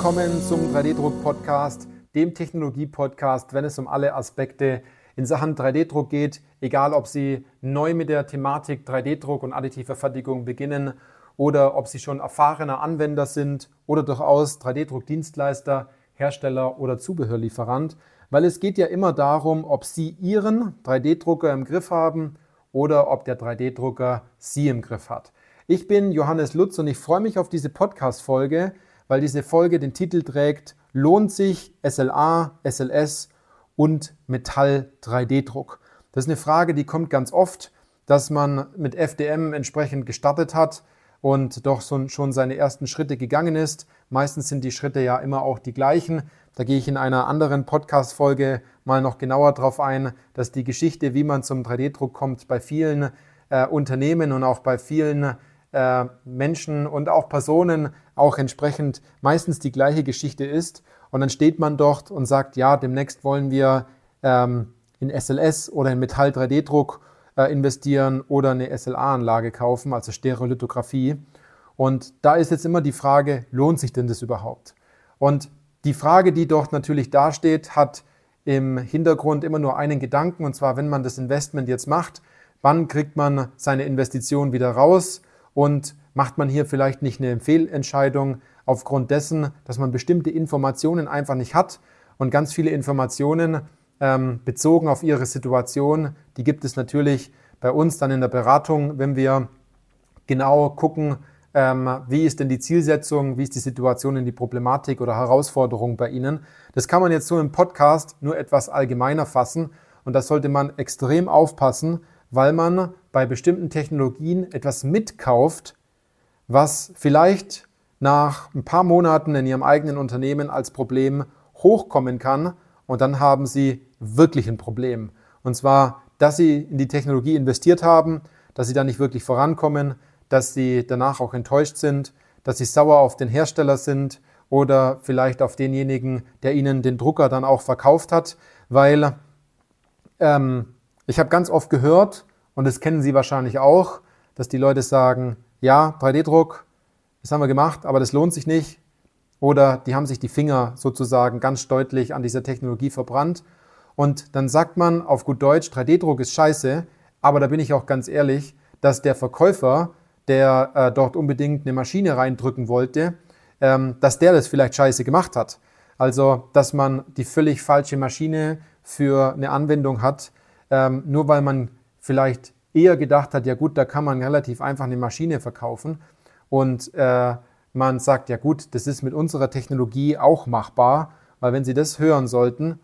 Willkommen zum 3D-Druck-Podcast, dem Technologie-Podcast, wenn es um alle Aspekte in Sachen 3D-Druck geht, egal ob Sie neu mit der Thematik 3D-Druck und additive Fertigung beginnen oder ob Sie schon erfahrener Anwender sind oder durchaus 3D-Druck-Dienstleister, Hersteller oder Zubehörlieferant, weil es geht ja immer darum, ob Sie Ihren 3D-Drucker im Griff haben oder ob der 3D-Drucker Sie im Griff hat. Ich bin Johannes Lutz und ich freue mich auf diese Podcast-Folge, weil diese Folge den Titel trägt Lohnt sich SLA, SLS und Metall 3D-Druck? Das ist eine Frage, die kommt ganz oft, dass man mit FDM entsprechend gestartet hat und doch schon seine ersten Schritte gegangen ist. Meistens sind die Schritte ja immer auch die gleichen. Da gehe ich in einer anderen Podcast-Folge mal noch genauer drauf ein, dass die Geschichte, wie man zum 3D-Druck kommt, bei vielen äh, Unternehmen und auch bei vielen äh, Menschen und auch Personen auch entsprechend meistens die gleiche Geschichte ist. Und dann steht man dort und sagt, ja, demnächst wollen wir ähm, in SLS oder in Metall 3D-Druck äh, investieren oder eine SLA-Anlage kaufen, also Stereolithografie. Und da ist jetzt immer die Frage, lohnt sich denn das überhaupt? Und die Frage, die dort natürlich dasteht, hat im Hintergrund immer nur einen Gedanken, und zwar, wenn man das Investment jetzt macht, wann kriegt man seine Investition wieder raus? Und macht man hier vielleicht nicht eine Fehlentscheidung aufgrund dessen, dass man bestimmte Informationen einfach nicht hat und ganz viele Informationen ähm, bezogen auf ihre Situation, die gibt es natürlich bei uns dann in der Beratung, wenn wir genau gucken, ähm, wie ist denn die Zielsetzung, wie ist die Situation in die Problematik oder Herausforderung bei Ihnen. Das kann man jetzt so im Podcast nur etwas allgemeiner fassen und da sollte man extrem aufpassen, weil man bei bestimmten Technologien etwas mitkauft, was vielleicht nach ein paar Monaten in Ihrem eigenen Unternehmen als Problem hochkommen kann und dann haben Sie wirklich ein Problem. Und zwar, dass Sie in die Technologie investiert haben, dass Sie da nicht wirklich vorankommen, dass Sie danach auch enttäuscht sind, dass Sie sauer auf den Hersteller sind oder vielleicht auf denjenigen, der Ihnen den Drucker dann auch verkauft hat, weil ähm, ich habe ganz oft gehört, und das kennen Sie wahrscheinlich auch, dass die Leute sagen, ja, 3D-Druck, das haben wir gemacht, aber das lohnt sich nicht. Oder die haben sich die Finger sozusagen ganz deutlich an dieser Technologie verbrannt. Und dann sagt man auf gut Deutsch, 3D-Druck ist scheiße, aber da bin ich auch ganz ehrlich, dass der Verkäufer, der äh, dort unbedingt eine Maschine reindrücken wollte, ähm, dass der das vielleicht scheiße gemacht hat. Also, dass man die völlig falsche Maschine für eine Anwendung hat, ähm, nur weil man vielleicht eher gedacht hat, ja gut, da kann man relativ einfach eine Maschine verkaufen und äh, man sagt, ja gut, das ist mit unserer Technologie auch machbar, weil wenn Sie das hören sollten,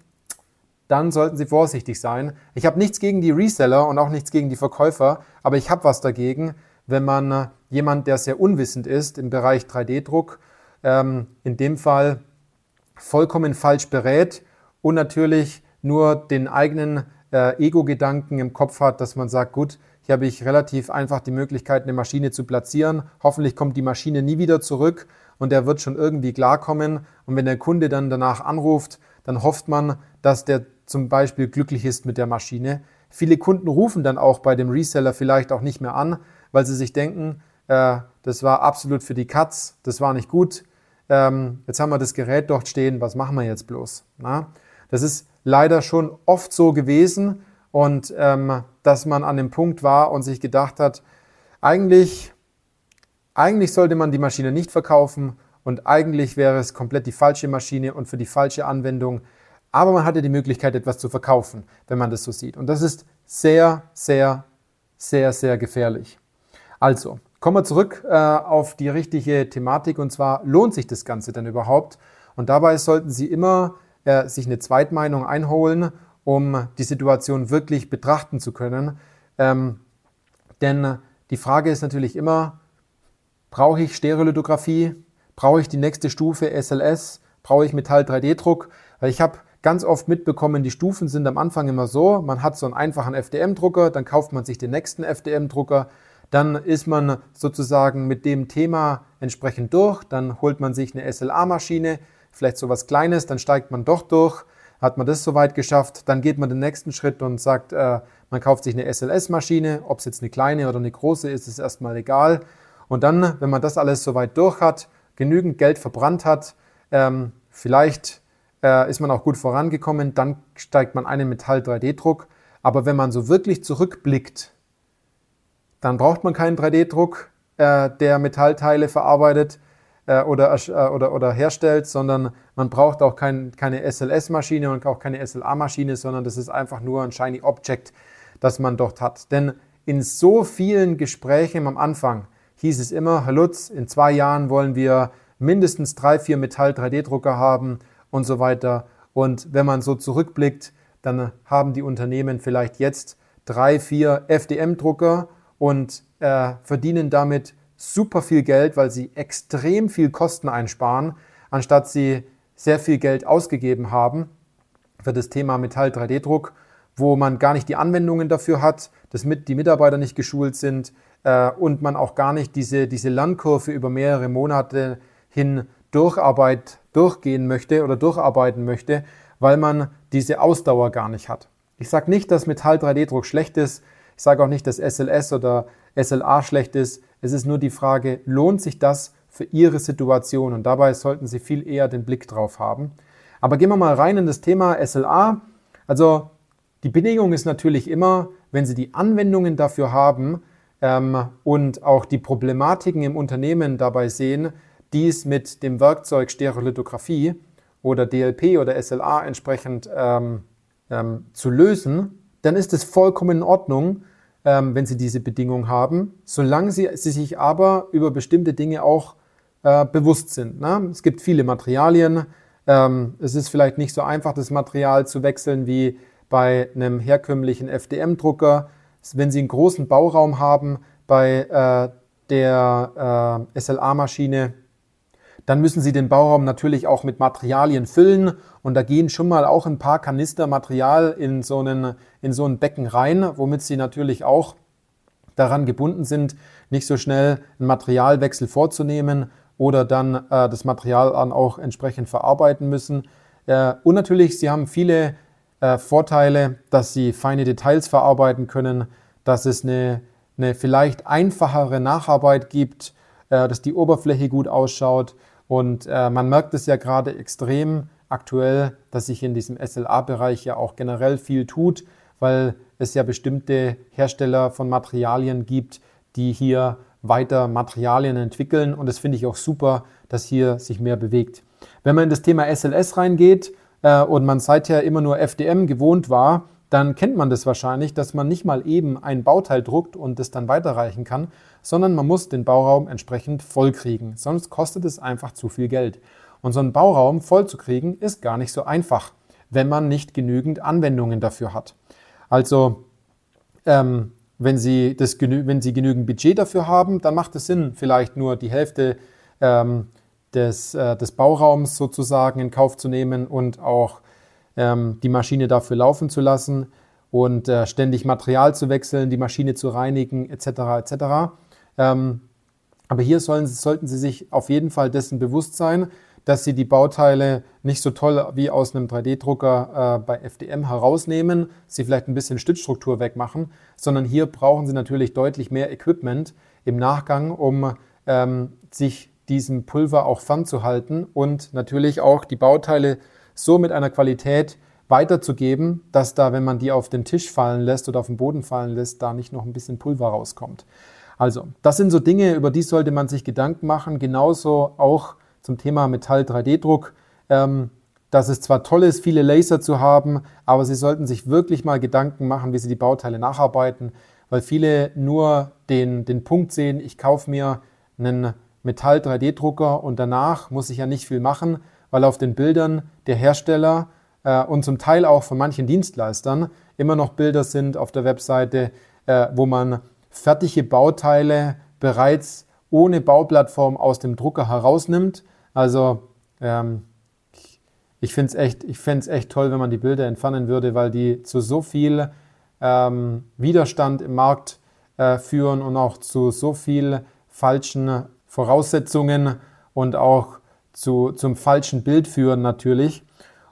dann sollten Sie vorsichtig sein. Ich habe nichts gegen die Reseller und auch nichts gegen die Verkäufer, aber ich habe was dagegen, wenn man äh, jemand, der sehr unwissend ist im Bereich 3D-Druck, ähm, in dem Fall vollkommen falsch berät und natürlich nur den eigenen äh, Ego-Gedanken im Kopf hat, dass man sagt, gut, hier habe ich relativ einfach die Möglichkeit, eine Maschine zu platzieren. Hoffentlich kommt die Maschine nie wieder zurück und der wird schon irgendwie klarkommen. Und wenn der Kunde dann danach anruft, dann hofft man, dass der zum Beispiel glücklich ist mit der Maschine. Viele Kunden rufen dann auch bei dem Reseller vielleicht auch nicht mehr an, weil sie sich denken, äh, das war absolut für die Katz, das war nicht gut. Ähm, jetzt haben wir das Gerät dort stehen, was machen wir jetzt bloß? Na? Das ist leider schon oft so gewesen und ähm, dass man an dem Punkt war und sich gedacht hat, eigentlich, eigentlich sollte man die Maschine nicht verkaufen und eigentlich wäre es komplett die falsche Maschine und für die falsche Anwendung. Aber man hatte die Möglichkeit, etwas zu verkaufen, wenn man das so sieht. Und das ist sehr, sehr, sehr, sehr gefährlich. Also, kommen wir zurück äh, auf die richtige Thematik und zwar, lohnt sich das Ganze denn überhaupt? Und dabei sollten Sie immer äh, sich eine Zweitmeinung einholen, um die Situation wirklich betrachten zu können. Ähm, denn die Frage ist natürlich immer, brauche ich Stereolithografie? Brauche ich die nächste Stufe SLS? Brauche ich Metall 3D-Druck? Weil ich habe ganz oft mitbekommen, die Stufen sind am Anfang immer so, man hat so einen einfachen FDM-Drucker, dann kauft man sich den nächsten FDM-Drucker, dann ist man sozusagen mit dem Thema entsprechend durch, dann holt man sich eine SLA-Maschine, vielleicht so was Kleines, dann steigt man doch durch, hat man das soweit geschafft, dann geht man den nächsten Schritt und sagt, äh, man kauft sich eine SLS-Maschine, ob es jetzt eine kleine oder eine große ist, ist erstmal egal. Und dann, wenn man das alles soweit durch hat, genügend Geld verbrannt hat, Ähm, vielleicht äh, ist man auch gut vorangekommen, dann steigt man ein in Metall-3D-Druck. Aber wenn man so wirklich zurückblickt, dann braucht man keinen 3D-Druck, äh, der Metallteile verarbeitet äh, oder, äh, oder, oder herstellt, sondern man braucht auch kein, keine SLS-Maschine und auch keine SLA-Maschine, sondern das ist einfach nur ein Shiny Object, das man dort hat. Denn in so vielen Gesprächen am Anfang hieß es immer, Herr Lutz, in zwei Jahren wollen wir mindestens drei, vier Metall-3D-Drucker haben und so weiter. Und wenn man so zurückblickt, dann haben die Unternehmen vielleicht jetzt drei, vier FDM-Drucker und äh, verdienen damit super viel Geld, weil sie extrem viel Kosten einsparen, anstatt sie sehr viel Geld ausgegeben haben für das Thema Metall-3D-Druck, wo man gar nicht die Anwendungen dafür hat, dass mit, die Mitarbeiter nicht geschult sind äh, und man auch gar nicht diese, diese Lernkurve über mehrere Monate hin Durcharbeit durchgehen möchte oder durcharbeiten möchte, weil man diese Ausdauer gar nicht hat. Ich sage nicht, dass Metall-3D-Druck schlecht ist. Ich sage auch nicht, dass SLS oder SLA schlecht ist. Es ist nur die Frage, lohnt sich das für Ihre Situation? Und dabei sollten Sie viel eher den Blick drauf haben. Aber gehen wir mal rein in das Thema SLA. Also die Bedingung ist natürlich immer, wenn Sie die Anwendungen dafür haben ähm, und auch die Problematiken im Unternehmen dabei sehen, dies mit dem Werkzeug Stereolithografie oder DLP oder SLA entsprechend ähm, ähm, zu lösen, dann ist es vollkommen in Ordnung, ähm, wenn Sie diese Bedingung haben, solange Sie, Sie sich aber über bestimmte Dinge auch äh, bewusst sind. Ne? Es gibt viele Materialien. Ähm, es ist vielleicht nicht so einfach, das Material zu wechseln wie bei einem herkömmlichen FDM-Drucker. Wenn Sie einen großen Bauraum haben bei äh, der äh, SLA-Maschine, dann müssen Sie den Bauraum natürlich auch mit Materialien füllen und da gehen schon mal auch ein paar Kanister Material in so, einen, in so ein Becken rein, womit Sie natürlich auch daran gebunden sind, nicht so schnell einen Materialwechsel vorzunehmen oder dann äh, das Material dann auch entsprechend verarbeiten müssen. Äh, und natürlich, Sie haben viele äh, Vorteile, dass Sie feine Details verarbeiten können, dass es eine, eine vielleicht einfachere Nacharbeit gibt, äh, dass die Oberfläche gut ausschaut und äh, man merkt es ja gerade extrem aktuell, dass sich in diesem SLA-Bereich ja auch generell viel tut, weil es ja bestimmte Hersteller von Materialien gibt, die hier weiter Materialien entwickeln. Und das finde ich auch super, dass hier sich mehr bewegt. Wenn man in das Thema SLS reingeht äh, und man seither immer nur FDM gewohnt war, dann kennt man das wahrscheinlich, dass man nicht mal eben ein Bauteil druckt und es dann weiterreichen kann, sondern man muss den Bauraum entsprechend voll kriegen. Sonst kostet es einfach zu viel Geld. Und so einen Bauraum voll zu kriegen, ist gar nicht so einfach, wenn man nicht genügend Anwendungen dafür hat. Also, ähm, wenn, Sie das, wenn Sie genügend Budget dafür haben, dann macht es Sinn, vielleicht nur die Hälfte ähm, des, äh, des Bauraums sozusagen in Kauf zu nehmen und auch ähm, die Maschine dafür laufen zu lassen und äh, ständig Material zu wechseln, die Maschine zu reinigen etc. etc. Ähm, aber hier sollen, sollten Sie sich auf jeden Fall dessen bewusst sein, dass Sie die Bauteile nicht so toll wie aus einem 3D-Drucker äh, bei FDM herausnehmen, Sie vielleicht ein bisschen Stützstruktur wegmachen, sondern hier brauchen Sie natürlich deutlich mehr Equipment im Nachgang, um ähm, sich diesem Pulver auch fernzuhalten und natürlich auch die Bauteile so mit einer Qualität weiterzugeben, dass da, wenn man die auf den Tisch fallen lässt oder auf den Boden fallen lässt, da nicht noch ein bisschen Pulver rauskommt. Also, das sind so Dinge, über die sollte man sich Gedanken machen. Genauso auch zum Thema Metall-3D-Druck, ähm, dass es zwar toll ist, viele Laser zu haben, aber Sie sollten sich wirklich mal Gedanken machen, wie Sie die Bauteile nacharbeiten, weil viele nur den, den Punkt sehen, ich kaufe mir einen Metall-3D-Drucker und danach muss ich ja nicht viel machen, weil auf den Bildern der Hersteller äh, und zum Teil auch von manchen Dienstleistern immer noch Bilder sind auf der Webseite, äh, wo man fertige Bauteile bereits ohne Bauplattform aus dem Drucker herausnimmt. Also ähm, ich finde es echt, echt toll, wenn man die Bilder entfernen würde, weil die zu so viel ähm, Widerstand im Markt äh, führen und auch zu so viel falschen Voraussetzungen und auch zu, zum falschen Bild führen natürlich.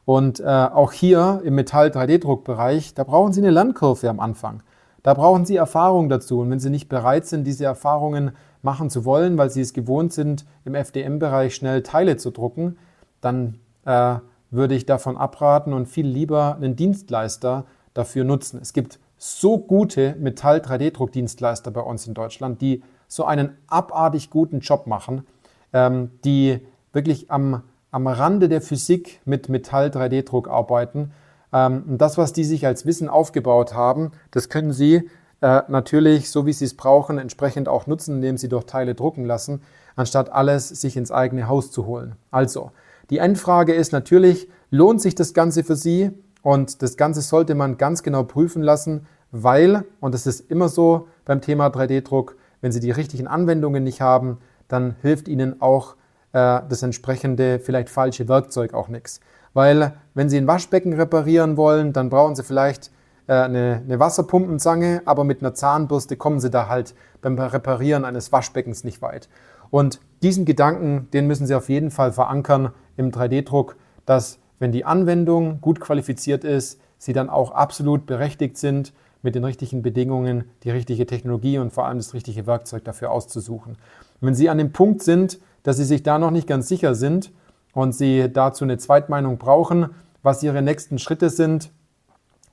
Und äh, auch hier im Metall-3D-Druckbereich, da brauchen Sie eine Lernkurve am Anfang. Da brauchen Sie Erfahrung dazu. Und wenn Sie nicht bereit sind, diese Erfahrungen machen zu wollen, weil Sie es gewohnt sind, im FDM-Bereich schnell Teile zu drucken, dann äh, würde ich davon abraten und viel lieber einen Dienstleister dafür nutzen. Es gibt so gute Metall-3D-Druckdienstleister bei uns in Deutschland, die so einen abartig guten Job machen, ähm, die wirklich am, am Rande der Physik mit Metall-3D-Druck arbeiten. Ähm, und das, was die sich als Wissen aufgebaut haben, das können sie äh, natürlich, so wie sie es brauchen, entsprechend auch nutzen, indem sie durch Teile drucken lassen, anstatt alles sich ins eigene Haus zu holen. Also, die Endfrage ist natürlich, lohnt sich das Ganze für Sie? Und das Ganze sollte man ganz genau prüfen lassen, weil, und das ist immer so beim Thema 3D-Druck, wenn Sie die richtigen Anwendungen nicht haben, dann hilft Ihnen auch das entsprechende, vielleicht falsche Werkzeug auch nichts. Weil wenn Sie ein Waschbecken reparieren wollen, dann brauchen Sie vielleicht äh, eine, eine Wasserpumpenzange, aber mit einer Zahnbürste kommen Sie da halt beim Reparieren eines Waschbeckens nicht weit. Und diesen Gedanken, den müssen Sie auf jeden Fall verankern im 3D-Druck, dass wenn die Anwendung gut qualifiziert ist, Sie dann auch absolut berechtigt sind, mit den richtigen Bedingungen die richtige Technologie und vor allem das richtige Werkzeug dafür auszusuchen. Wenn Sie an dem Punkt sind, dass Sie sich da noch nicht ganz sicher sind und Sie dazu eine Zweitmeinung brauchen, was Ihre nächsten Schritte sind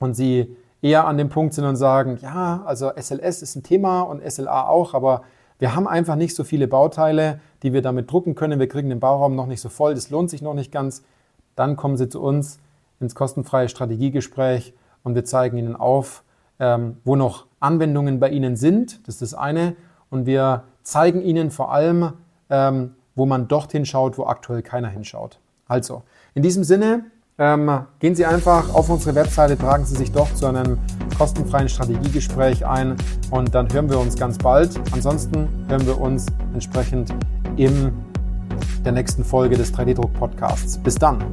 und Sie eher an dem Punkt sind und sagen, ja, also SLS ist ein Thema und SLA auch, aber wir haben einfach nicht so viele Bauteile, die wir damit drucken können. Wir kriegen den Bauraum noch nicht so voll, das lohnt sich noch nicht ganz. Dann kommen Sie zu uns ins kostenfreie Strategiegespräch und wir zeigen Ihnen auf, ähm, wo noch Anwendungen bei Ihnen sind. Das ist das eine. Und wir zeigen Ihnen vor allem, ähm, wo man dorthin schaut, wo aktuell keiner hinschaut. Also, in diesem Sinne, ähm, gehen Sie einfach auf unsere Webseite, tragen Sie sich doch zu einem kostenfreien Strategiegespräch ein und dann hören wir uns ganz bald. Ansonsten hören wir uns entsprechend in der nächsten Folge des 3D-Druck-Podcasts. Bis dann!